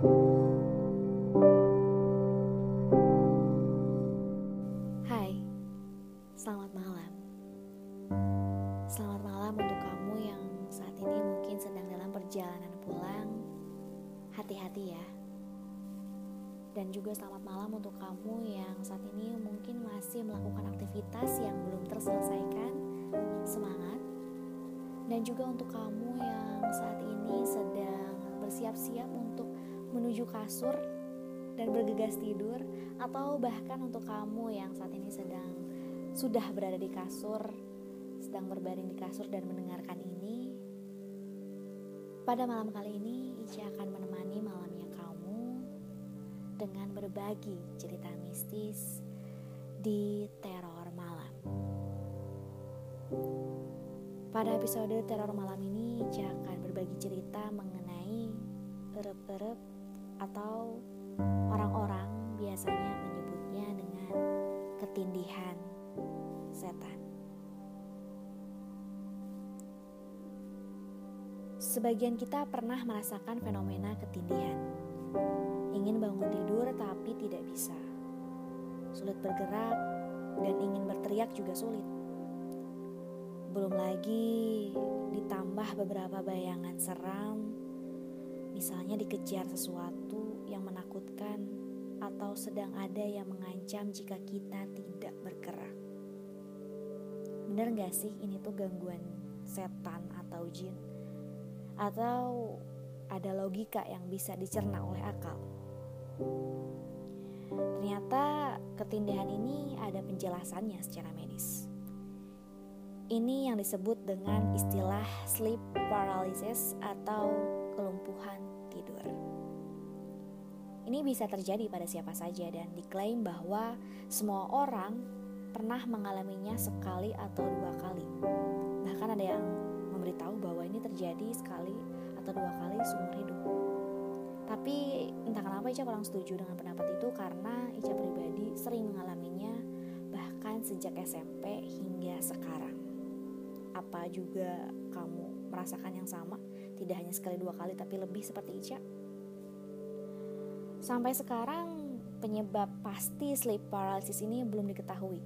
Hai, selamat malam. Selamat malam untuk kamu yang saat ini mungkin sedang dalam perjalanan pulang. Hati-hati ya. Dan juga selamat malam untuk kamu yang saat ini mungkin masih melakukan aktivitas yang belum terselesaikan. Semangat. Dan juga untuk kamu yang saat ini sedang bersiap-siap untuk menuju kasur dan bergegas tidur atau bahkan untuk kamu yang saat ini sedang sudah berada di kasur, sedang berbaring di kasur dan mendengarkan ini. Pada malam kali ini, Ica akan menemani malamnya kamu dengan berbagi cerita mistis di teror malam. Pada episode teror malam ini, Ica akan berbagi cerita mengenai erep-erep atau orang-orang biasanya menyebutnya dengan ketindihan setan. Sebagian kita pernah merasakan fenomena ketindihan. Ingin bangun tidur tapi tidak bisa. Sulit bergerak dan ingin berteriak juga sulit. Belum lagi ditambah beberapa bayangan seram, misalnya dikejar sesuatu yang menakutkan atau sedang ada yang mengancam jika kita tidak bergerak. Bener gak sih ini tuh gangguan setan atau jin? Atau ada logika yang bisa dicerna oleh akal? Ternyata ketindihan ini ada penjelasannya secara medis. Ini yang disebut dengan istilah sleep paralysis atau kelumpuhan tidur. Ini bisa terjadi pada siapa saja dan diklaim bahwa semua orang pernah mengalaminya sekali atau dua kali. Bahkan ada yang memberitahu bahwa ini terjadi sekali atau dua kali seumur hidup. Tapi entah kenapa Ica kurang setuju dengan pendapat itu karena Ica pribadi sering mengalaminya bahkan sejak SMP hingga sekarang. Apa juga kamu merasakan yang sama? Tidak hanya sekali dua kali tapi lebih seperti Ica? Sampai sekarang penyebab pasti sleep paralysis ini belum diketahui.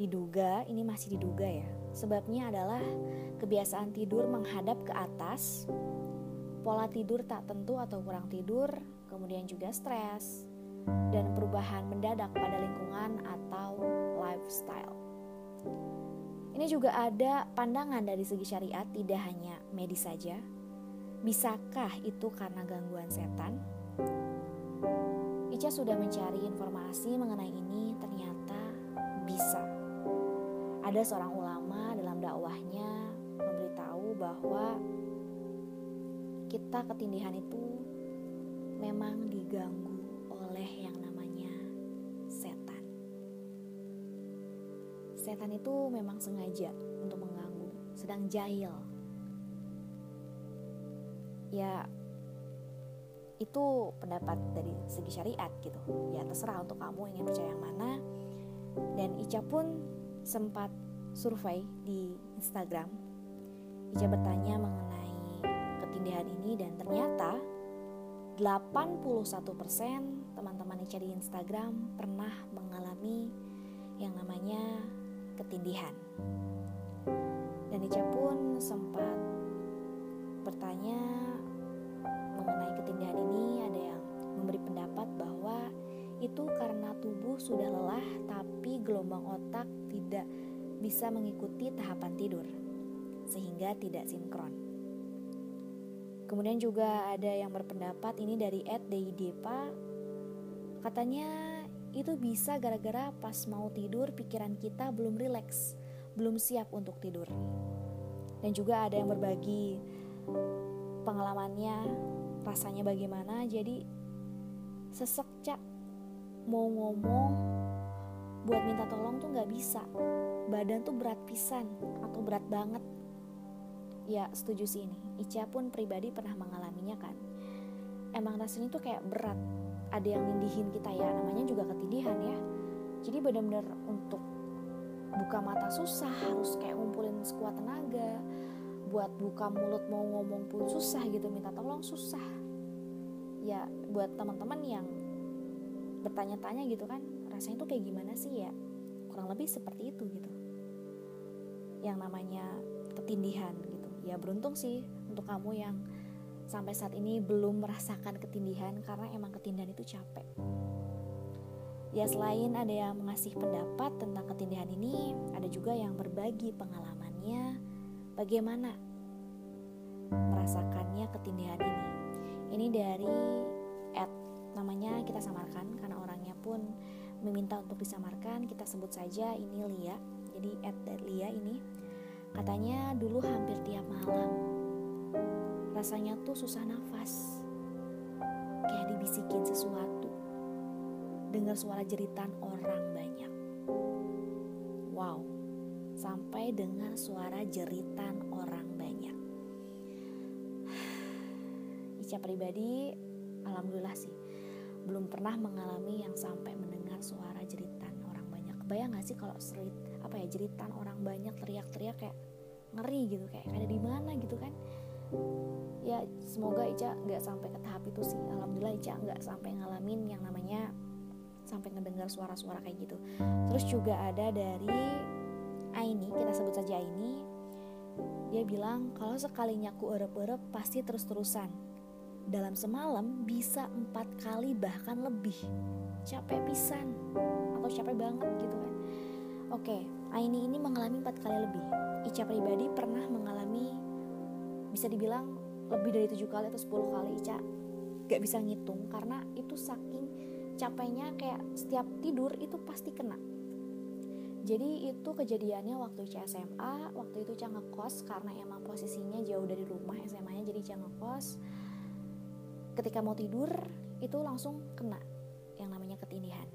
Diduga, ini masih diduga ya. Sebabnya adalah kebiasaan tidur menghadap ke atas, pola tidur tak tentu atau kurang tidur, kemudian juga stres, dan perubahan mendadak pada lingkungan atau lifestyle. Ini juga ada pandangan dari segi syariat tidak hanya medis saja. Bisakah itu karena gangguan setan? Ica sudah mencari informasi mengenai ini, ternyata bisa. Ada seorang ulama dalam dakwahnya memberitahu bahwa kita ketindihan itu memang diganggu Setan itu memang sengaja untuk mengganggu, sedang jahil. Ya, itu pendapat dari segi syariat gitu. Ya terserah untuk kamu ingin percaya yang mana. Dan Ica pun sempat survei di Instagram. Ica bertanya mengenai ketindihan ini dan ternyata 81% teman-teman Ica di Instagram pernah mengalami yang namanya ketindihan. Dan Ica pun sempat bertanya mengenai ketindihan ini. Ada yang memberi pendapat bahwa itu karena tubuh sudah lelah tapi gelombang otak tidak bisa mengikuti tahapan tidur sehingga tidak sinkron. Kemudian juga ada yang berpendapat ini dari Ed Depa katanya itu bisa gara-gara pas mau tidur pikiran kita belum rileks, belum siap untuk tidur. Dan juga ada yang berbagi pengalamannya rasanya bagaimana. Jadi sesek cak. Mau ngomong buat minta tolong tuh nggak bisa. Badan tuh berat pisan atau berat banget. Ya setuju sih ini. Ica pun pribadi pernah mengalaminya kan. Emang rasanya tuh kayak berat ada yang nindihin kita ya namanya juga ketindihan ya. Jadi benar-benar untuk buka mata susah harus kayak ngumpulin sekuat tenaga. Buat buka mulut mau ngomong pun susah gitu minta tolong susah. Ya buat teman-teman yang bertanya-tanya gitu kan rasanya tuh kayak gimana sih ya? Kurang lebih seperti itu gitu. Yang namanya ketindihan gitu. Ya beruntung sih untuk kamu yang sampai saat ini belum merasakan ketindihan karena emang ketindihan itu capek. Ya selain ada yang mengasih pendapat tentang ketindihan ini ada juga yang berbagi pengalamannya bagaimana merasakannya ketindihan ini. Ini dari at namanya kita samarkan karena orangnya pun meminta untuk disamarkan. Kita sebut saja ini Lia. Jadi at Lia ini. Katanya dulu hampir tiap malam rasanya tuh susah nafas. Kayak dibisikin sesuatu. Dengar suara jeritan orang banyak. Wow sampai dengar suara jeritan orang banyak. Ica pribadi alhamdulillah sih belum pernah mengalami yang sampai mendengar suara jeritan orang banyak. Kebayang gak sih kalau serit apa ya jeritan orang banyak teriak-teriak kayak ngeri gitu kayak ada di mana gitu kan ya semoga Ica nggak sampai ke tahap itu sih. Alhamdulillah Ica nggak sampai ngalamin yang namanya sampai ngedengar suara-suara kayak gitu. Terus juga ada dari Aini kita sebut saja Aini. Dia bilang kalau sekalinya ku erep-erep pasti terus-terusan. Dalam semalam bisa empat kali bahkan lebih. Capek pisan atau capek banget gitu kan. Oke Aini ini mengalami empat kali lebih. Ica pribadi pernah mengalami bisa dibilang lebih dari tujuh kali atau sepuluh kali Ica gak bisa ngitung. Karena itu saking capeknya kayak setiap tidur itu pasti kena. Jadi itu kejadiannya waktu Ica SMA waktu itu Ica ngekos karena emang posisinya jauh dari rumah SMA nya jadi Ica ngekos. Ketika mau tidur itu langsung kena yang namanya ketindihan.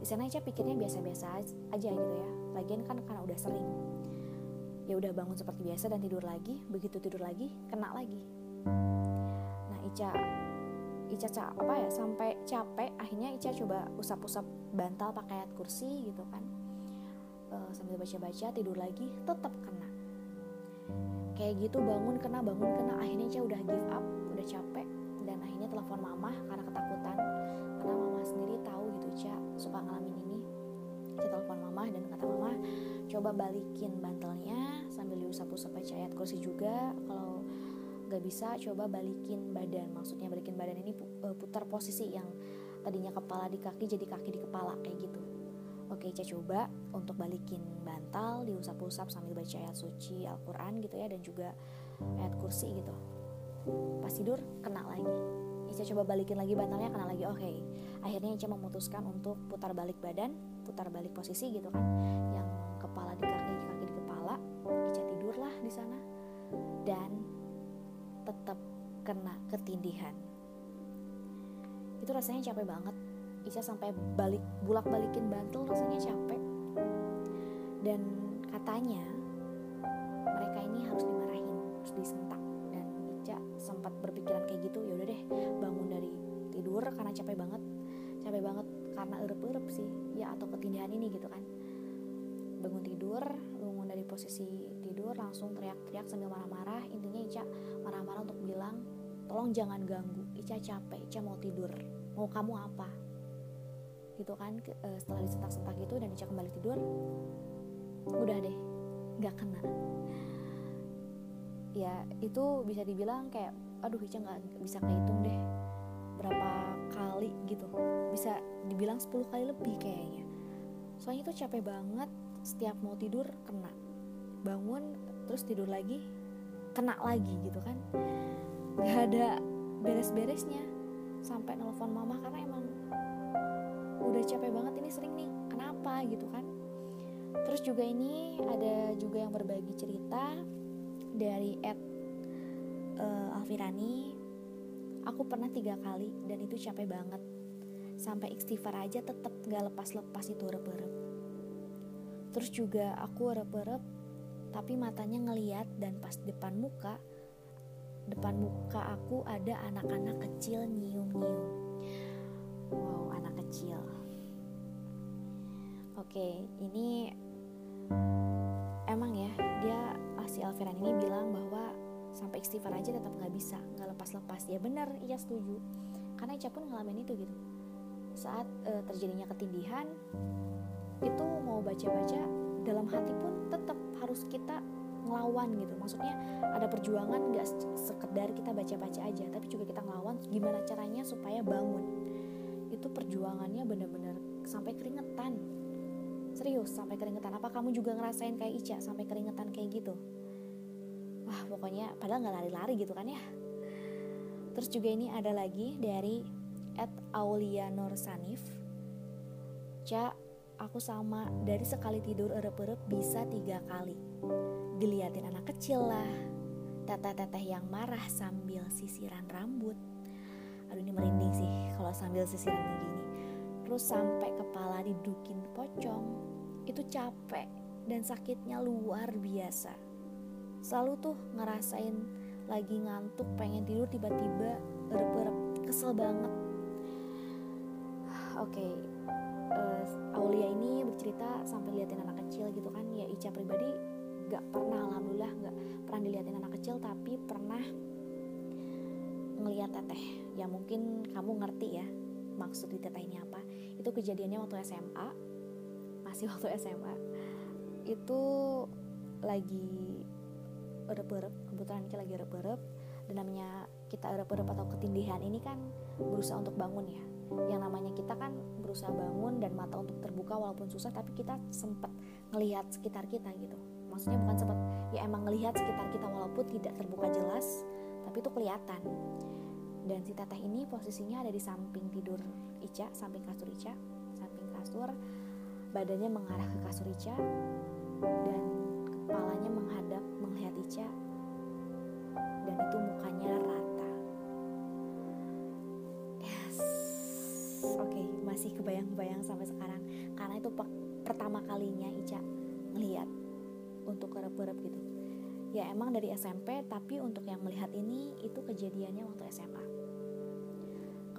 Di sana aja pikirnya biasa-biasa aja gitu ya. Lagian kan karena udah sering ya udah bangun seperti biasa dan tidur lagi. Begitu tidur lagi kena lagi. Nah Ica Ica apa ya sampai capek akhirnya Ica coba usap-usap bantal pakai ayat kursi gitu kan. E, sambil baca-baca tidur lagi tetap kena. Kayak gitu bangun kena bangun kena. Akhirnya Ica udah give up udah capek. Dan akhirnya telepon mama karena ketakutan. Karena mama sendiri tahu gitu Ca suka ngalamin ini. Ca telepon mama dan kata mama coba balikin bantalnya sambil diusap-usap baca ayat kursi juga kalau nggak bisa coba balikin badan. Maksudnya balikin badan ini e, putar posisi yang tadinya kepala di kaki jadi kaki di kepala kayak gitu. Oke, Ca coba untuk balikin bantal, diusap-usap sambil baca ayat suci Al-Quran gitu ya, dan juga ayat kursi gitu. Pas tidur kena lagi. Ica coba balikin lagi bantalnya kena lagi. Oke akhirnya Ica memutuskan untuk putar balik badan putar balik posisi gitu kan. Yang di sana dan tetap kena ketindihan. Itu rasanya capek banget. Ica sampai balik bulak balikin bantal rasanya capek. Dan katanya mereka ini harus dimarahin harus disentak. Sempat berpikiran kayak gitu ya udah deh bangun dari tidur karena capek banget. Capek banget karena erup-erup sih. Ya atau ketindihan ini gitu kan. Bangun tidur bangun dari posisi tidur langsung teriak-teriak sambil marah-marah. Intinya Ica marah-marah untuk bilang tolong jangan ganggu. Ica capek. Ica mau tidur. Mau kamu apa? Gitu kan eh, setelah disentak-sentak gitu dan Ica kembali tidur udah deh. Nggak kena. Ya itu bisa dibilang kayak aduh Ica nggak bisa kehitung deh berapa kali gitu. Bisa dibilang 10 kali lebih kayaknya. Soalnya itu capek banget. Setiap mau tidur kena bangun terus tidur lagi kena lagi gitu kan. Gak ada beres-beresnya. Sampai nelfon mama karena emang udah capek banget ini sering nih kenapa? gitu kan. Terus juga ini ada juga yang berbagi cerita dari Ed uh, Alfirani. Aku pernah tiga kali dan itu capek banget. Sampai istighfar aja tetap gak lepas-lepas itu rep-rep terus juga aku rep-rep tapi matanya ngeliat dan pas depan muka depan muka aku ada anak-anak kecil nyium-nyium. Wow anak kecil. Oke ini emang ya dia si Alfiran ini bilang bahwa sampai istighfar aja tetap nggak bisa nggak lepas-lepas. Ya benar iya setuju. Karena Ica pun ngalamin itu gitu. Saat uh, terjadinya ketindihan itu mau baca-baca dalam hati pun tetap harus kita ngelawan gitu. Maksudnya ada perjuangan nggak sekedar kita baca-baca aja tapi juga kita ngelawan gimana caranya supaya bangun. Itu perjuangannya benar-benar sampai keringetan. Serius sampai keringetan. Apa kamu juga ngerasain kayak Ica sampai keringetan kayak gitu? Wah pokoknya padahal nggak lari-lari gitu kan ya. Terus juga ini ada lagi dari at Aulia Nur Sanif. Ca aku sama dari sekali tidur erep-erep bisa tiga kali. Diliatin anak kecil lah teteh-teteh yang marah sambil sisiran rambut. Aduh ini merinding sih kalau sambil sisiran kayak gini. Terus sampai kepala didukin pocong itu capek dan sakitnya luar biasa. Selalu tuh ngerasain lagi ngantuk pengen tidur tiba-tiba erep-erep kesel banget. Oke okay, uh, Aulia ini bercerita sampai liatin anak kecil gitu kan. Ya Ica pribadi gak pernah alhamdulillah gak pernah diliatin anak kecil tapi pernah ngeliat teteh. Ya mungkin kamu ngerti ya maksud di teteh ini apa. Itu kejadiannya waktu SMA masih waktu SMA itu lagi erep-erep kebetulan Ica lagi erep-erep dan namanya kita erep-erep atau ketindihan ini kan berusaha untuk bangun ya yang namanya kita kan berusaha bangun dan mata untuk terbuka walaupun susah tapi kita sempat ngelihat sekitar kita gitu. Maksudnya bukan sempat ya emang ngelihat sekitar kita walaupun tidak terbuka jelas tapi itu kelihatan. Dan si teteh ini posisinya ada di samping tidur Ica samping kasur Ica samping kasur. Badannya mengarah ke kasur Ica dan kepalanya menghadap melihat Ica. Dan itu mukanya rata oke okay, masih kebayang-bayang sampai sekarang. Karena itu pertama kalinya Ica ngelihat untuk kerep-kerep gitu. Ya emang dari SMP tapi untuk yang melihat ini itu kejadiannya waktu SMA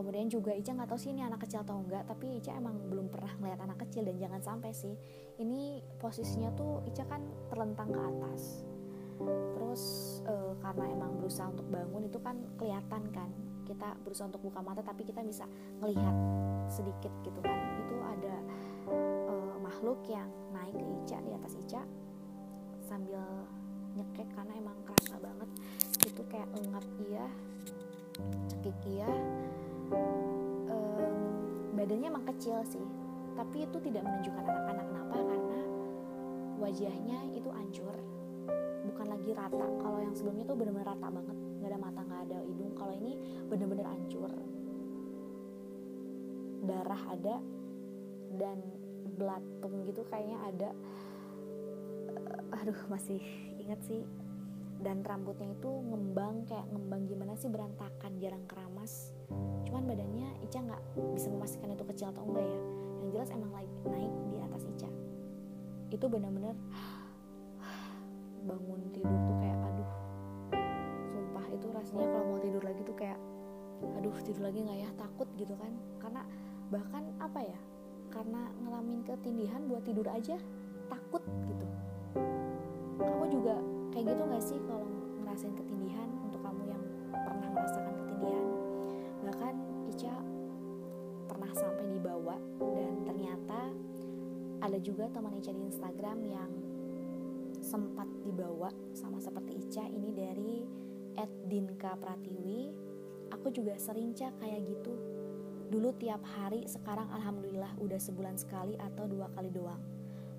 kemudian juga Ica nggak tahu sih ini anak kecil atau enggak tapi Ica emang belum pernah ngeliat anak kecil dan jangan sampai sih. Ini posisinya tuh Ica kan terlentang ke atas. Terus e, karena emang berusaha untuk bangun itu kan kelihatan kan kita berusaha untuk buka mata tapi kita bisa melihat sedikit gitu kan. Itu ada e, makhluk yang naik ke Ica di atas Ica sambil nyekek karena emang kerasa banget. Itu kayak engap iya cekik iya. Um, badannya emang kecil sih tapi itu tidak menunjukkan anak-anak. Kenapa? Karena wajahnya itu hancur bukan lagi rata. Kalau yang sebelumnya tuh bener-bener rata banget nggak ada mata nggak ada hidung kalau ini bener-bener hancur. Darah ada dan belatung gitu kayaknya ada. Uh, aduh masih inget sih. Dan rambutnya itu ngembang kayak ngembang gimana sih berantakan jarang keramas. Cuman badannya Ica nggak bisa memastikan itu kecil atau enggak ya. Yang jelas emang naik naik di atas Ica. Itu benar-benar bangun tidur tuh kayak rasanya kalau mau tidur lagi tuh kayak aduh tidur lagi nggak ya? Takut gitu kan. Karena bahkan apa ya karena ngalamin ketindihan buat tidur aja takut gitu. Kamu juga kayak gitu gak sih kalau ngerasain ketindihan untuk kamu yang pernah merasakan ketindihan? Bahkan Ica pernah sampai dibawa dan ternyata ada juga teman Ica di Instagram yang sempat dibawa sama seperti Ica ini dari Dinka Pratiwi aku juga sering cak kayak gitu. Dulu tiap hari sekarang alhamdulillah udah sebulan sekali atau dua kali doang.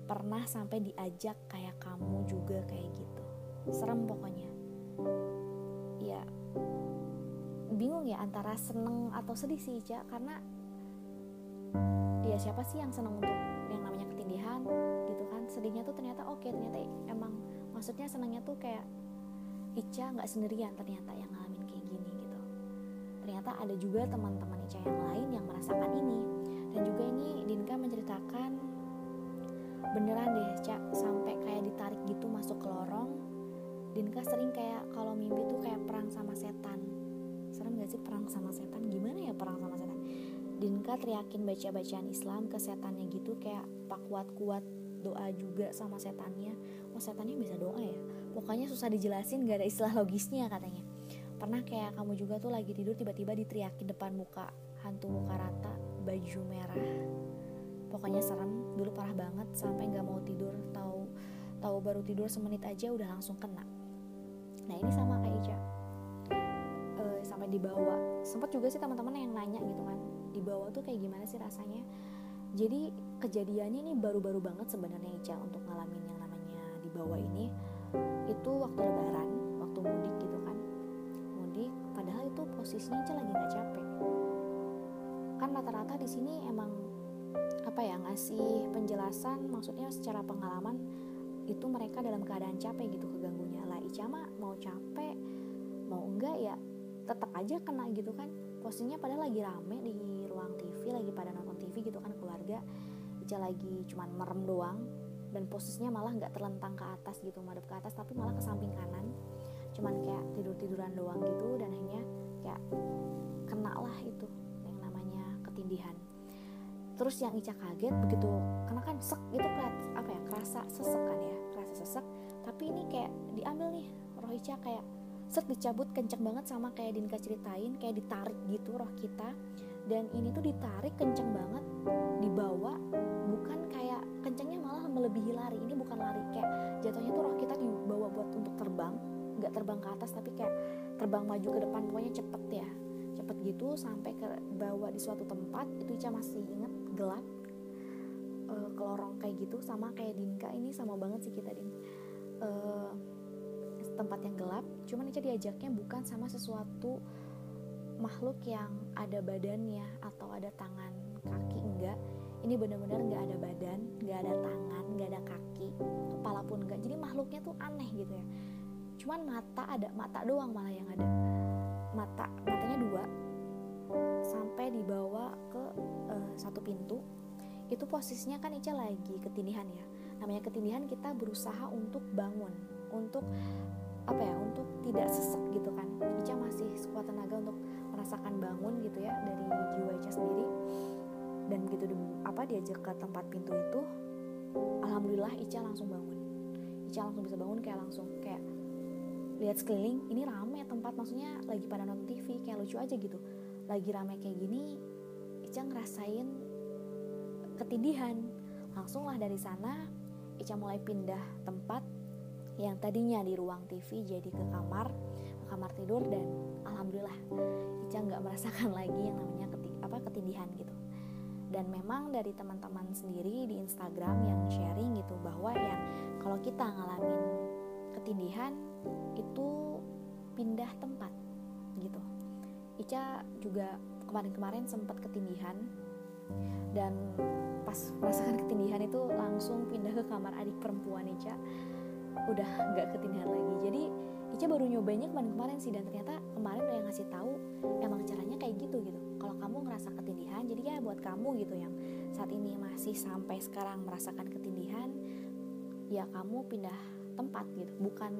Pernah sampai diajak kayak kamu juga kayak gitu. Serem pokoknya. Ya bingung ya antara seneng atau sedih sih Ica karena ya siapa sih yang seneng untuk yang namanya ketindihan gitu kan? Sedihnya tuh ternyata oke okay, ternyata emang maksudnya senangnya tuh kayak Ica nggak sendirian ternyata yang ngalamin kayak gini gitu. Ternyata ada juga teman-teman Ica yang lain yang merasakan ini. Dan juga ini Dinka menceritakan beneran deh Ica sampai kayak ditarik gitu masuk ke lorong Dinka sering kayak kalau mimpi tuh kayak perang sama setan. Serem gak sih perang sama setan? Gimana ya perang sama setan? Dinka teriakin baca-bacaan Islam ke setannya gitu kayak pak kuat-kuat doa juga sama setannya kok setannya bisa doa ya. Pokoknya susah dijelasin gak ada istilah logisnya katanya. Pernah kayak kamu juga tuh lagi tidur tiba-tiba diteriakin depan muka hantu muka rata baju merah. Pokoknya serem dulu parah banget sampai nggak mau tidur. Tahu tahu baru tidur semenit aja udah langsung kena. Nah ini sama kayak Ica. E, sampai dibawa sempat juga sih teman-teman yang nanya gitu kan dibawa tuh kayak gimana sih rasanya? Jadi kejadiannya ini baru-baru banget sebenarnya Ica untuk ngalamin yang dibawa ini itu waktu lebaran waktu mudik gitu kan. Mudik padahal itu posisinya Ica lagi nggak capek. Kan rata-rata di sini emang apa ya ngasih penjelasan maksudnya secara pengalaman itu mereka dalam keadaan capek gitu keganggunya. Lah Ica mah mau capek mau enggak ya tetap aja kena gitu kan. Posisinya padahal lagi rame di ruang TV lagi pada nonton TV gitu kan keluarga. Ica lagi cuman merem doang dan posisinya malah nggak terlentang ke atas gitu madep ke atas tapi malah ke samping kanan. Cuman kayak tidur tiduran doang gitu dan akhirnya kayak kena lah itu yang namanya ketindihan. Terus yang Ica kaget begitu karena kan sek gitu apa ya kerasa sesek kan ya kerasa sesek. Tapi ini kayak diambil nih roh Ica kayak set dicabut kenceng banget sama kayak Dinka ceritain kayak ditarik gitu roh kita. Dan ini tuh ditarik kenceng banget dibawa bukan kayak kencengnya malah melebihi lari. Ini bukan lari kayak jatuhnya tuh roh kita dibawa buat untuk terbang. Nggak terbang ke atas tapi kayak terbang maju ke depan. Pokoknya cepet ya. Cepet gitu sampai ke bawah di suatu tempat. Itu Ica masih inget gelap e, ke lorong kayak gitu. Sama kayak Dinka. Ini sama banget sih kita Din. E, tempat yang gelap. Cuman Ica diajaknya bukan sama sesuatu makhluk yang ada badannya atau ada tangan ini benar-benar nggak ada badan nggak ada tangan nggak ada kaki kepala pun enggak jadi makhluknya tuh aneh gitu ya. Cuman mata ada mata doang malah yang ada. Mata matanya dua. Sampai dibawa ke uh, satu pintu. Itu posisinya kan Ica lagi ketindihan ya. Namanya ketindihan kita berusaha untuk bangun untuk apa ya untuk tidak sesek gitu kan. Ica masih sekuat tenaga untuk merasakan bangun gitu ya dari jiwa Ica sendiri dan gitu di, apa diajak ke tempat pintu itu alhamdulillah Ica langsung bangun. Ica langsung bisa bangun kayak langsung kayak lihat sekeliling ini rame tempat maksudnya lagi pada nonton TV kayak lucu aja gitu. Lagi rame kayak gini Ica ngerasain ketindihan langsung lah dari sana Ica mulai pindah tempat yang tadinya di ruang TV jadi ke kamar ke kamar tidur dan alhamdulillah Ica nggak merasakan lagi yang namanya keti, apa ketindihan gitu dan memang dari teman-teman sendiri di Instagram yang sharing gitu bahwa yang kalau kita ngalamin ketindihan itu pindah tempat gitu. Ica juga kemarin-kemarin sempat ketindihan. Dan pas merasakan ketindihan itu langsung pindah ke kamar adik perempuan Ica. Udah nggak ketindihan lagi. Jadi Ica baru nyobainnya kemarin-kemarin sih. Dan ternyata kemarin udah yang ngasih tahu emang caranya kayak gitu gitu kalau kamu ngerasa ketindihan jadi ya buat kamu gitu yang saat ini masih sampai sekarang merasakan ketindihan ya kamu pindah tempat gitu. Bukan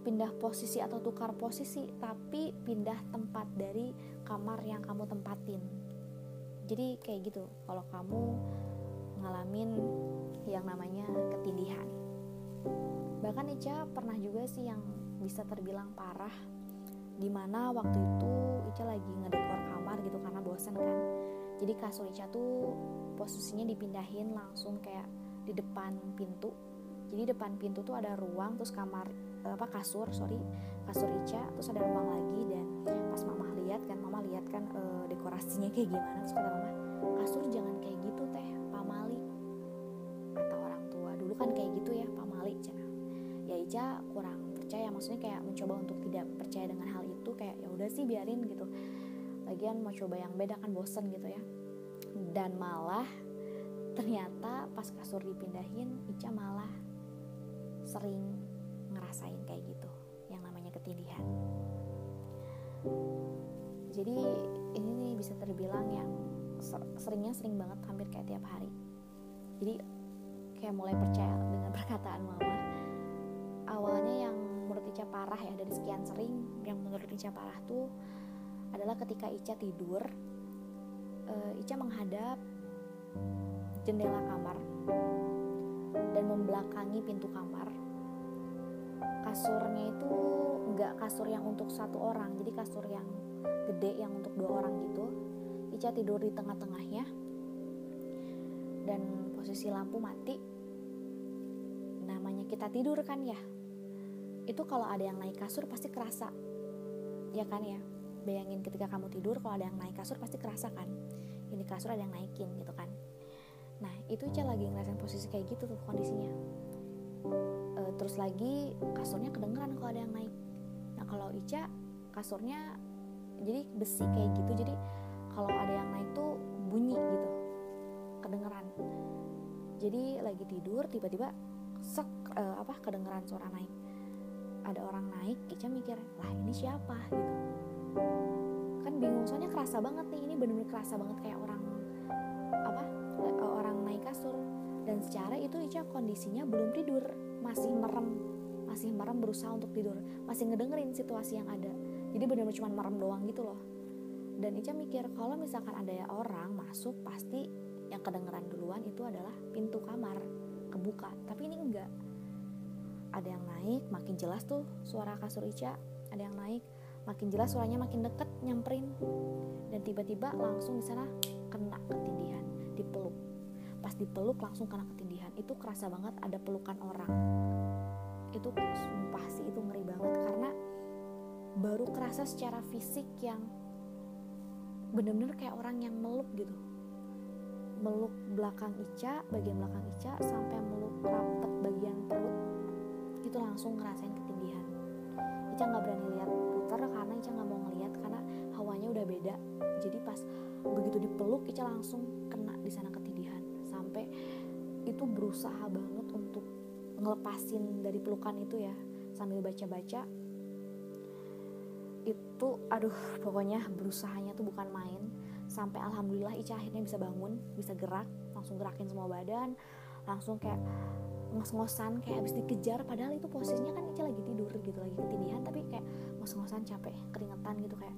pindah posisi atau tukar posisi tapi pindah tempat dari kamar yang kamu tempatin. Jadi kayak gitu kalau kamu ngalamin yang namanya ketindihan. Bahkan Ica pernah juga sih yang bisa terbilang parah di mana waktu itu Ica lagi ngedekor kamar gitu karena bosen kan. Jadi kasur Ica tuh posisinya dipindahin langsung kayak di depan pintu. Jadi depan pintu tuh ada ruang terus kamar apa kasur sorry kasur Ica terus ada ruang lagi. Dan pas mama lihat kan mama lihat kan e, dekorasinya kayak gimana terus kata mama kasur jangan kayak gitu teh pamali kata orang tua dulu kan kayak gitu ya pamali cina ya Ica kurang percaya maksudnya kayak mencoba untuk tidak percaya dengan hal itu kayak ya udah sih biarin gitu. Lagian mau coba yang beda kan bosen gitu ya. Dan malah ternyata pas kasur dipindahin Ica malah sering ngerasain kayak gitu yang namanya ketindihan. Jadi ini nih bisa terbilang yang seringnya sering banget hampir kayak tiap hari. Jadi kayak mulai percaya dengan perkataan mama awalnya yang menurut Ica parah ya dari sekian sering yang menurut Ica parah tuh adalah ketika Ica tidur uh, Ica menghadap jendela kamar dan membelakangi pintu kamar. Kasurnya itu nggak kasur yang untuk satu orang jadi kasur yang gede yang untuk dua orang gitu. Ica tidur di tengah-tengahnya dan posisi lampu mati. Namanya kita tidur kan ya itu kalau ada yang naik kasur pasti kerasa. Ya kan ya? Bayangin ketika kamu tidur kalau ada yang naik kasur pasti kerasa kan? Ini kasur ada yang naikin gitu kan? Nah itu Ica lagi ngerasain posisi kayak gitu tuh kondisinya. E, terus lagi kasurnya kedengeran kalau ada yang naik. Nah kalau Ica kasurnya jadi besi kayak gitu. Jadi kalau ada yang naik tuh bunyi gitu. Kedengeran. Jadi lagi tidur tiba-tiba sek uh, apa kedengeran suara naik ada orang naik Ica mikir lah ini siapa? Gitu. Kan bingung soalnya kerasa banget nih ini bener-bener kerasa banget kayak orang apa eh, orang naik kasur. Dan secara itu Ica kondisinya belum tidur masih merem masih merem berusaha untuk tidur masih ngedengerin situasi yang ada. Jadi bener-bener cuma merem doang gitu loh. Dan Ica mikir kalau misalkan ada ya orang masuk pasti yang kedengeran duluan itu adalah pintu kamar kebuka. Tapi ini enggak ada yang naik makin jelas tuh suara kasur Ica. Ada yang naik makin jelas suaranya makin deket nyamperin. Dan tiba-tiba langsung di sana kena ketindihan dipeluk. Pas dipeluk langsung kena ketindihan itu kerasa banget ada pelukan orang. Itu sumpah sih itu ngeri banget. Karena baru kerasa secara fisik yang bener-bener kayak orang yang meluk gitu. Meluk belakang Ica, bagian belakang Ica sampai meluk rapet bagian perut itu langsung ngerasain ketindihan. Ica nggak berani lihat putar karena Ica nggak mau ngeliat karena hawanya udah beda. Jadi pas begitu dipeluk Ica langsung kena di sana ketindihan sampai itu berusaha banget untuk ngelepasin dari pelukan itu ya sambil baca-baca itu aduh pokoknya berusahanya tuh bukan main sampai alhamdulillah Ica akhirnya bisa bangun bisa gerak langsung gerakin semua badan langsung kayak ngos-ngosan kayak habis dikejar padahal itu posisinya kan Ica lagi tidur gitu lagi ketindihan tapi kayak ngos-ngosan capek keringetan gitu kayak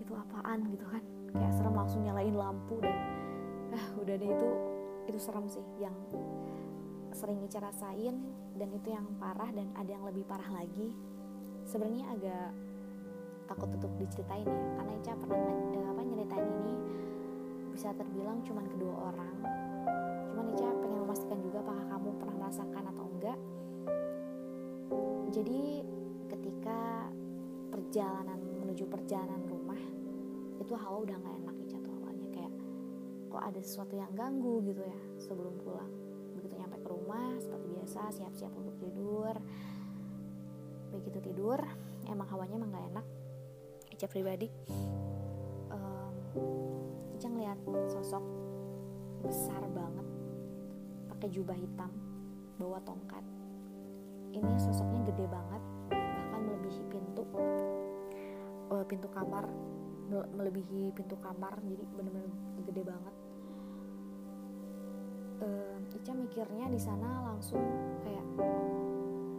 itu apaan? gitu kan. Kayak serem langsung nyalain lampu dan ah udah deh itu itu serem sih yang sering Ica rasain dan itu yang parah dan ada yang lebih parah lagi. Sebenarnya agak takut untuk diceritain ya karena Ica pernah uh, apa nyeritain ini bisa terbilang cuman kedua orang. Cuman Ica merasakan atau enggak. Jadi ketika perjalanan menuju perjalanan rumah itu hawa udah nggak enak Ica tuh awalnya. Kayak kok ada sesuatu yang ganggu gitu ya sebelum pulang. Begitu nyampe ke rumah seperti biasa siap-siap untuk tidur. Begitu tidur emang hawanya emang gak enak. Ica pribadi um, Ica ngeliat sosok besar banget pakai jubah hitam bawa tongkat. Ini sosoknya gede banget bahkan melebihi pintu. Uh, pintu kamar melebihi pintu kamar jadi bener-bener gede banget. Uh, Ica mikirnya di sana langsung kayak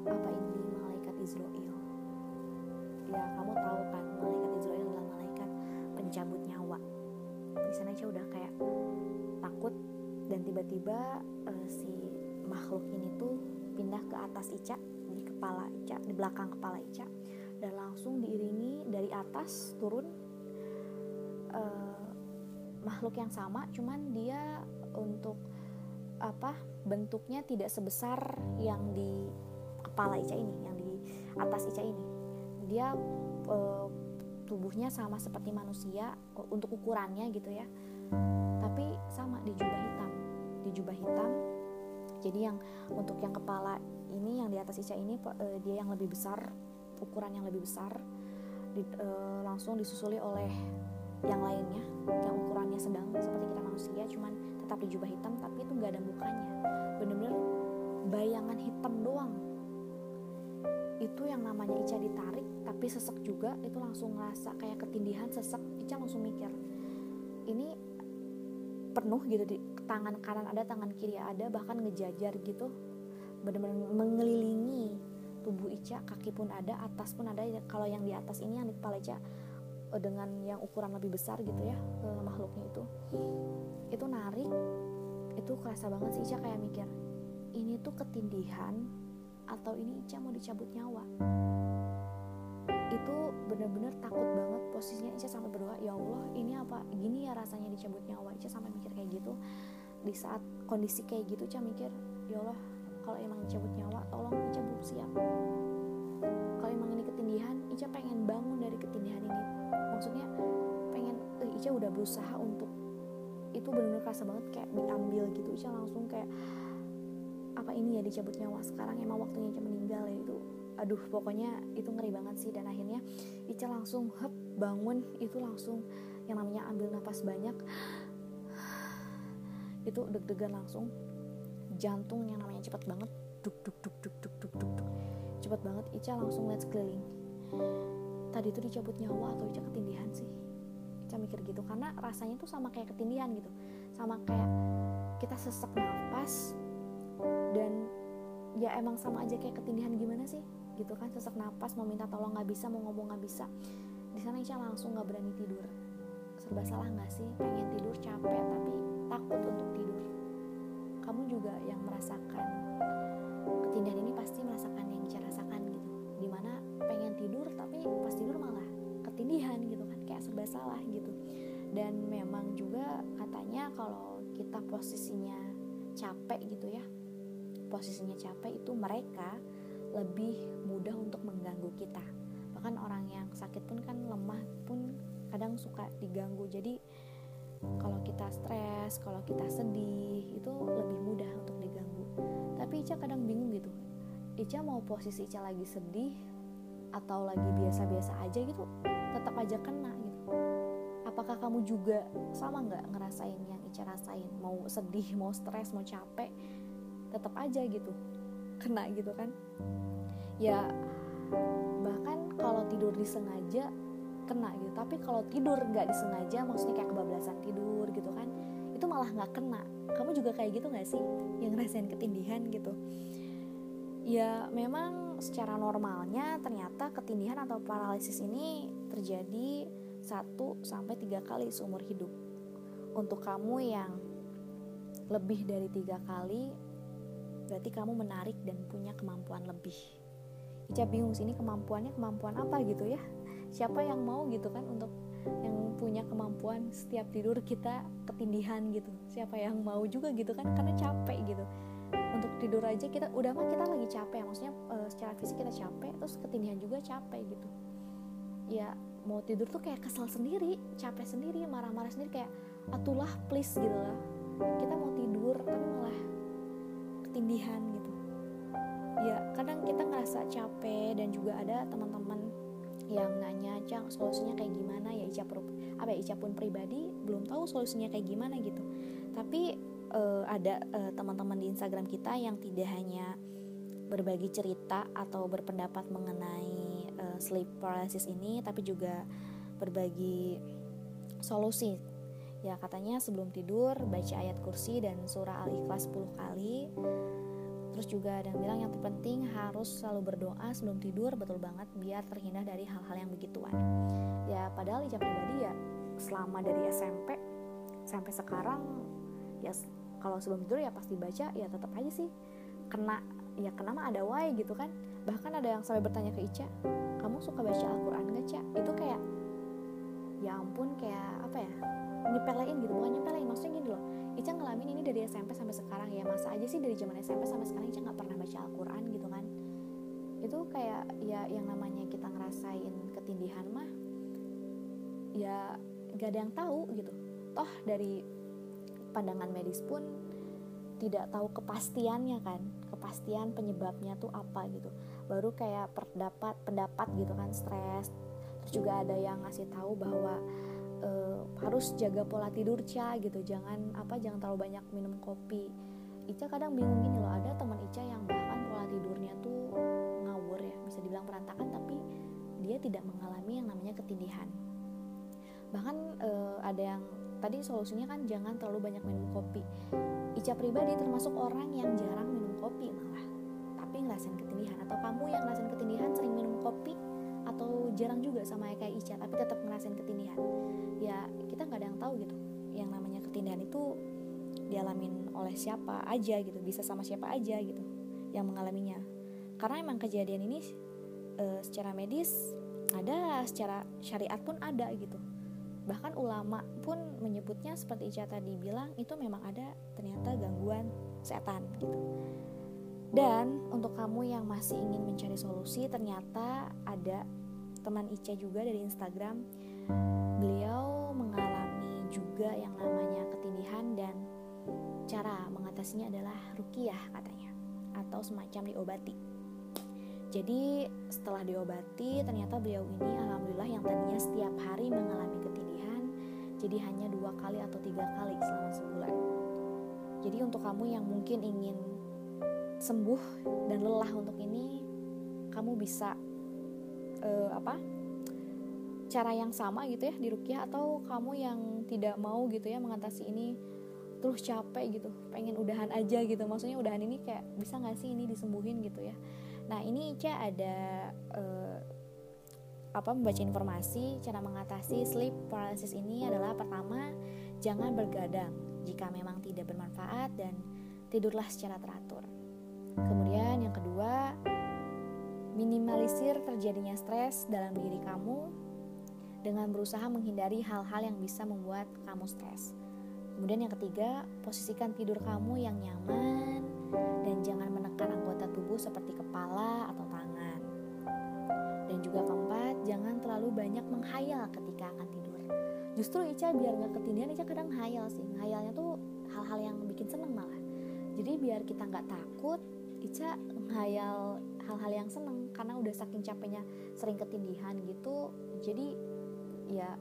apa ini malaikat Israel ya kamu tahu kan malaikat Israel adalah malaikat pencabut nyawa. Di sana aja udah kayak takut dan tiba-tiba uh, si makhluk ini tuh pindah ke atas Ica di kepala Ica di belakang kepala Ica dan langsung diiringi dari atas turun uh, makhluk yang sama cuman dia untuk apa bentuknya tidak sebesar yang di kepala Ica ini yang di atas Ica ini. Dia e, tubuhnya sama seperti manusia untuk ukurannya gitu ya. Tapi sama di jubah hitam di jubah hitam jadi yang untuk yang kepala ini yang di atas Ica ini e, dia yang lebih besar ukuran yang lebih besar di, e, langsung disusuli oleh yang lainnya yang ukurannya sedang seperti kita manusia cuman tetap di jubah hitam tapi itu nggak ada mukanya. Bener-bener bayangan hitam doang. Itu yang namanya Ica ditarik tapi sesek juga itu langsung ngerasa kayak ketindihan sesek. Ica langsung mikir ini penuh gitu di tangan kanan ada tangan kiri ada bahkan ngejajar gitu. Benar-benar mengelilingi tubuh Ica kaki pun ada atas pun ada. Kalau yang di atas ini yang di kepala Ica eh, dengan yang ukuran lebih besar gitu ya eh, makhluknya itu. Itu narik itu kerasa banget sih Ica kayak mikir ini tuh ketindihan atau ini Ica mau dicabut nyawa itu bener-bener takut banget. Posisinya Ica sampai berdoa ya Allah ini apa? Gini ya rasanya dicabut nyawa. Ica sampai mikir kayak gitu. Di saat kondisi kayak gitu Ica mikir ya Allah kalau emang dicabut nyawa tolong Ica belum siap. Kalau emang ini ketindihan Ica pengen bangun dari ketindihan ini. Maksudnya pengen eh, Ica udah berusaha untuk itu benar-benar kerasa banget kayak diambil gitu. Ica langsung kayak apa ini ya dicabut nyawa? Sekarang emang waktunya Ica meninggal ya itu aduh pokoknya itu ngeri banget sih. Dan akhirnya Ica langsung hep bangun. Itu langsung yang namanya ambil nafas banyak. Itu deg-degan langsung. Jantung yang namanya cepat banget duk duk duk duk duk duk duk, duk. cepat banget Ica langsung lihat sekeliling. Tadi itu dicabut nyawa atau Ica ketindihan sih? Ica mikir gitu karena rasanya tuh sama kayak ketindihan gitu. Sama kayak kita sesek nafas dan ya emang sama aja kayak ketindihan. Gimana sih gitu kan sesak nafas mau minta tolong nggak bisa mau ngomong nggak bisa. Di sana Ica langsung nggak berani tidur. Serba salah nggak sih? Pengen tidur capek tapi takut untuk tidur. Kamu juga yang merasakan. Ketindihan ini pasti merasakan yang Ica rasakan gitu. Di mana pengen tidur tapi pas tidur malah ketindihan gitu kan kayak serba salah gitu. Dan memang juga katanya kalau kita posisinya capek gitu ya posisinya capek itu mereka lebih mudah untuk mengganggu kita. Bahkan orang yang sakit pun kan lemah pun kadang suka diganggu. Jadi kalau kita stres kalau kita sedih itu lebih mudah untuk diganggu. Tapi Ica kadang bingung gitu. Ica mau posisi Ica lagi sedih atau lagi biasa-biasa aja gitu tetap aja kena gitu. Apakah kamu juga sama nggak ngerasain yang Ica rasain? Mau sedih mau stres mau capek tetap aja gitu kena gitu kan. Ya bahkan kalau tidur disengaja kena gitu. Tapi kalau tidur nggak disengaja maksudnya kayak kebablasan tidur gitu kan itu malah nggak kena. Kamu juga kayak gitu nggak sih? Yang ngerasain ketindihan gitu. Ya memang secara normalnya ternyata ketindihan atau paralisis ini terjadi 1 sampai tiga kali seumur hidup. Untuk kamu yang lebih dari tiga kali berarti kamu menarik dan punya kemampuan lebih. Ica bingung sini kemampuannya kemampuan apa gitu ya? Siapa yang mau gitu kan untuk yang punya kemampuan setiap tidur kita ketindihan gitu. Siapa yang mau juga gitu kan karena capek gitu. Untuk tidur aja kita udah mah kita lagi capek maksudnya e, secara fisik kita capek terus ketindihan juga capek gitu. Ya mau tidur tuh kayak kesel sendiri capek sendiri marah-marah sendiri kayak atulah please gitu lah. Kita mau tidur tapi malah ketindihan gitu. Ya kadang kita ngerasa capek dan juga ada teman-teman yang nanya cang solusinya kayak gimana ya Ica apa ya Ica pun pribadi belum tahu solusinya kayak gimana gitu. Tapi uh, ada uh, teman-teman di Instagram kita yang tidak hanya berbagi cerita atau berpendapat mengenai uh, sleep paralysis ini tapi juga berbagi solusi ya katanya sebelum tidur baca ayat kursi dan surah al-ikhlas 10 kali. Terus juga ada yang bilang yang terpenting harus selalu berdoa sebelum tidur betul banget biar terhindar dari hal-hal yang begituan. Ya padahal ijab pribadi ya selama dari SMP sampai sekarang ya kalau sebelum tidur ya pasti baca ya tetap aja sih. Kena ya kena mah ada wae gitu kan. Bahkan ada yang sampai bertanya ke Ica kamu suka baca Al-Quran gak Ca? itu kayak ya ampun kayak apa ya nyepelein gitu bukan nyepelein maksudnya gini loh. Ica ngalamin ini dari SMP sampai sekarang ya masa aja sih dari zaman SMP sampai sekarang Ica nggak pernah baca Al-Quran gitu kan. Itu kayak ya yang namanya kita ngerasain ketindihan mah ya gak ada yang tahu gitu. Toh dari pandangan medis pun tidak tahu kepastiannya kan kepastian penyebabnya tuh apa gitu. Baru kayak pendapat pendapat gitu kan stres juga ada yang ngasih tahu bahwa uh, harus jaga pola tidur Ca gitu. Jangan apa jangan terlalu banyak minum kopi. Ica kadang bingung gini loh ada teman Ica yang bahkan pola tidurnya tuh ngawur ya bisa dibilang berantakan tapi dia tidak mengalami yang namanya ketindihan. Bahkan uh, ada yang tadi solusinya kan jangan terlalu banyak minum kopi. Ica pribadi termasuk orang yang jarang minum kopi malah. Tapi ngerasain ketindihan atau kamu yang ngerasain ketindihan sering minum kopi atau jarang juga sama kayak Ica tapi tetap ngerasain ketindihan. Ya kita nggak ada yang tahu gitu. Yang namanya ketindihan itu dialamin oleh siapa aja gitu bisa sama siapa aja gitu yang mengalaminya. Karena emang kejadian ini e, secara medis ada secara syariat pun ada gitu. Bahkan ulama pun menyebutnya seperti Ica tadi bilang itu memang ada ternyata gangguan setan gitu dan untuk kamu yang masih ingin mencari solusi ternyata ada teman Ica juga dari Instagram. Beliau mengalami juga yang namanya ketindihan dan cara mengatasinya adalah rukiah katanya atau semacam diobati. Jadi setelah diobati ternyata beliau ini alhamdulillah yang tadinya setiap hari mengalami ketindihan jadi hanya dua kali atau tiga kali selama sebulan. Jadi untuk kamu yang mungkin ingin sembuh dan lelah untuk ini kamu bisa uh, apa cara yang sama gitu ya di rukyah atau kamu yang tidak mau gitu ya mengatasi ini terus capek gitu pengen udahan aja gitu. Maksudnya udahan ini kayak bisa nggak sih ini disembuhin gitu ya? Nah ini Ica ada uh, apa membaca informasi cara mengatasi sleep paralysis ini adalah pertama jangan bergadang. Jika memang tidak bermanfaat dan tidurlah secara teratur kemudian yang kedua minimalisir terjadinya stres dalam diri kamu dengan berusaha menghindari hal-hal yang bisa membuat kamu stres. Kemudian yang ketiga, posisikan tidur kamu yang nyaman dan jangan menekan anggota tubuh seperti kepala atau tangan. Dan juga keempat, jangan terlalu banyak menghayal ketika akan tidur. Justru Ica biar nggak ketindihan, Ica kadang hayal sih. Hayalnya tuh hal-hal yang bikin seneng malah. Jadi biar kita nggak takut, Ica menghayal hal-hal yang seneng karena udah saking capeknya sering ketindihan gitu. Jadi ya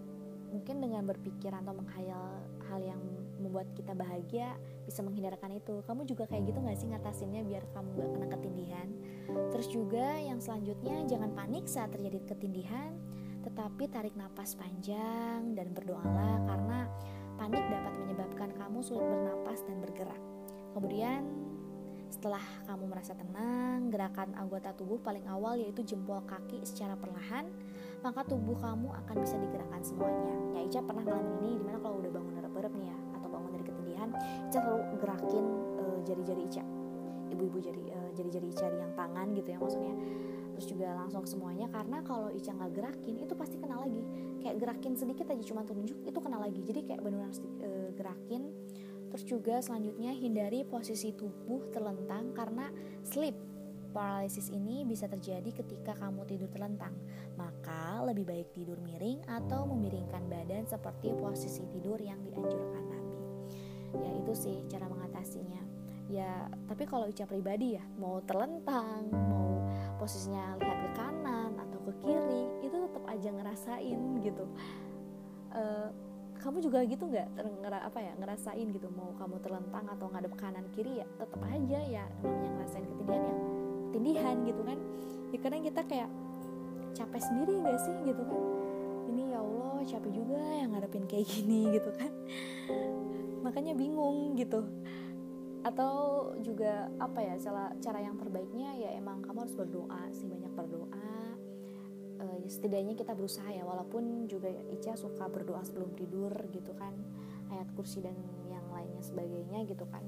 mungkin dengan berpikir atau menghayal hal yang membuat kita bahagia bisa menghindarkan itu. Kamu juga kayak gitu gak sih ngatasinnya biar kamu gak kena ketindihan? Terus juga yang selanjutnya jangan panik saat terjadi ketindihan tetapi tarik napas panjang dan berdoalah karena panik dapat menyebabkan kamu sulit bernapas dan bergerak. Kemudian setelah kamu merasa tenang, gerakan anggota tubuh paling awal yaitu jempol kaki secara perlahan, maka tubuh kamu akan bisa digerakkan semuanya. Ya Ica pernah ngalamin ini di mana kalau udah bangun rep-rep nih ya, atau bangun dari ketindihan, Ica selalu gerakin uh, jari-jari Ica. Ibu-ibu jari uh, jari-jari Ica yang tangan gitu ya maksudnya. Terus juga langsung semuanya karena kalau Ica nggak gerakin itu pasti kena lagi. Kayak gerakin sedikit aja cuma tunjuk itu kena lagi. Jadi kayak benar-benar uh, gerakin Terus juga selanjutnya hindari posisi tubuh terlentang karena sleep paralysis ini bisa terjadi ketika kamu tidur terlentang. Maka lebih baik tidur miring atau memiringkan badan seperti posisi tidur yang dianjurkan Nabi. Ya itu sih cara mengatasinya. Ya, tapi kalau Ica pribadi ya, mau terlentang, mau posisinya lihat ke kanan atau ke kiri, itu tetap aja ngerasain gitu. Uh, kamu juga gitu nggak apa ya ngerasain gitu mau kamu terlentang atau ngadep kanan kiri ya tetap aja ya namanya ngerasain ketindihan ya ketindihan gitu kan. Ya kadang kita kayak capek sendiri gak sih gitu kan? Ini ya Allah capek juga yang ngadepin kayak gini gitu kan. Makanya bingung gitu. Atau juga apa ya cara cara yang terbaiknya ya emang kamu harus berdoa sih banyak berdoa uh, setidaknya kita berusaha ya walaupun juga Ica suka berdoa sebelum tidur gitu kan ayat kursi dan yang lainnya sebagainya gitu kan.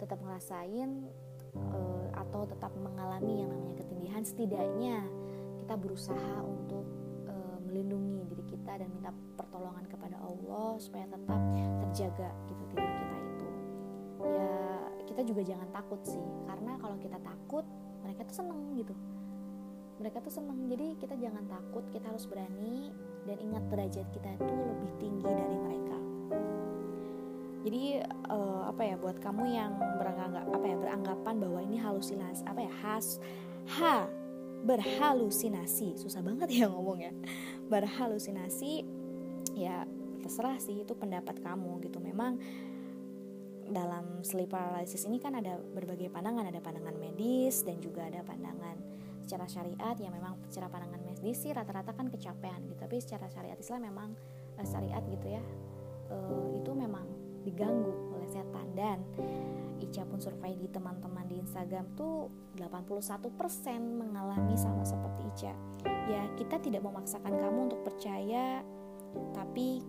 Tetap ngerasain uh, atau tetap mengalami yang namanya ketindihan setidaknya kita berusaha untuk uh, melindungi diri kita dan minta pertolongan kepada Allah supaya tetap terjaga gitu tidur kita itu. Ya kita juga jangan takut sih karena kalau kita takut mereka tuh seneng gitu mereka tuh seneng jadi kita jangan takut kita harus berani dan ingat derajat kita itu lebih tinggi dari mereka. Jadi uh, apa ya buat kamu yang beranggap apa ya beranggapan bahwa ini halusinasi apa ya has ha berhalusinasi. Susah banget ya ngomong ya. Berhalusinasi ya terserah sih itu pendapat kamu gitu. Memang dalam sleep paralysis ini kan ada berbagai pandangan. Ada pandangan medis dan juga ada pandangan secara syariat ya memang secara pandangan medis sih rata-rata kan kecapean gitu. Tapi secara syariat Islam memang uh, syariat gitu ya uh, itu memang diganggu oleh setan. Dan Ica pun survei di teman-teman di Instagram tuh 81% mengalami sama seperti Ica. Ya kita tidak memaksakan kamu untuk percaya tapi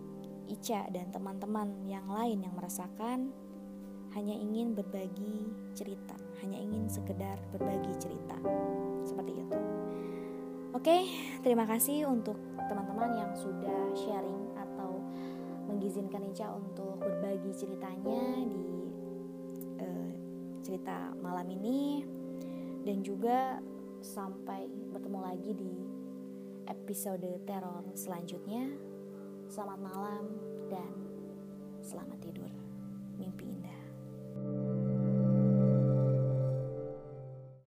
Ica dan teman-teman yang lain yang merasakan hanya ingin berbagi cerita, hanya ingin sekedar berbagi cerita. Seperti itu. Oke, terima kasih untuk teman-teman yang sudah sharing atau mengizinkan Ica untuk berbagi ceritanya di uh, cerita malam ini dan juga sampai bertemu lagi di episode teror selanjutnya. Selamat malam dan selamat tidur. Mimpi indah.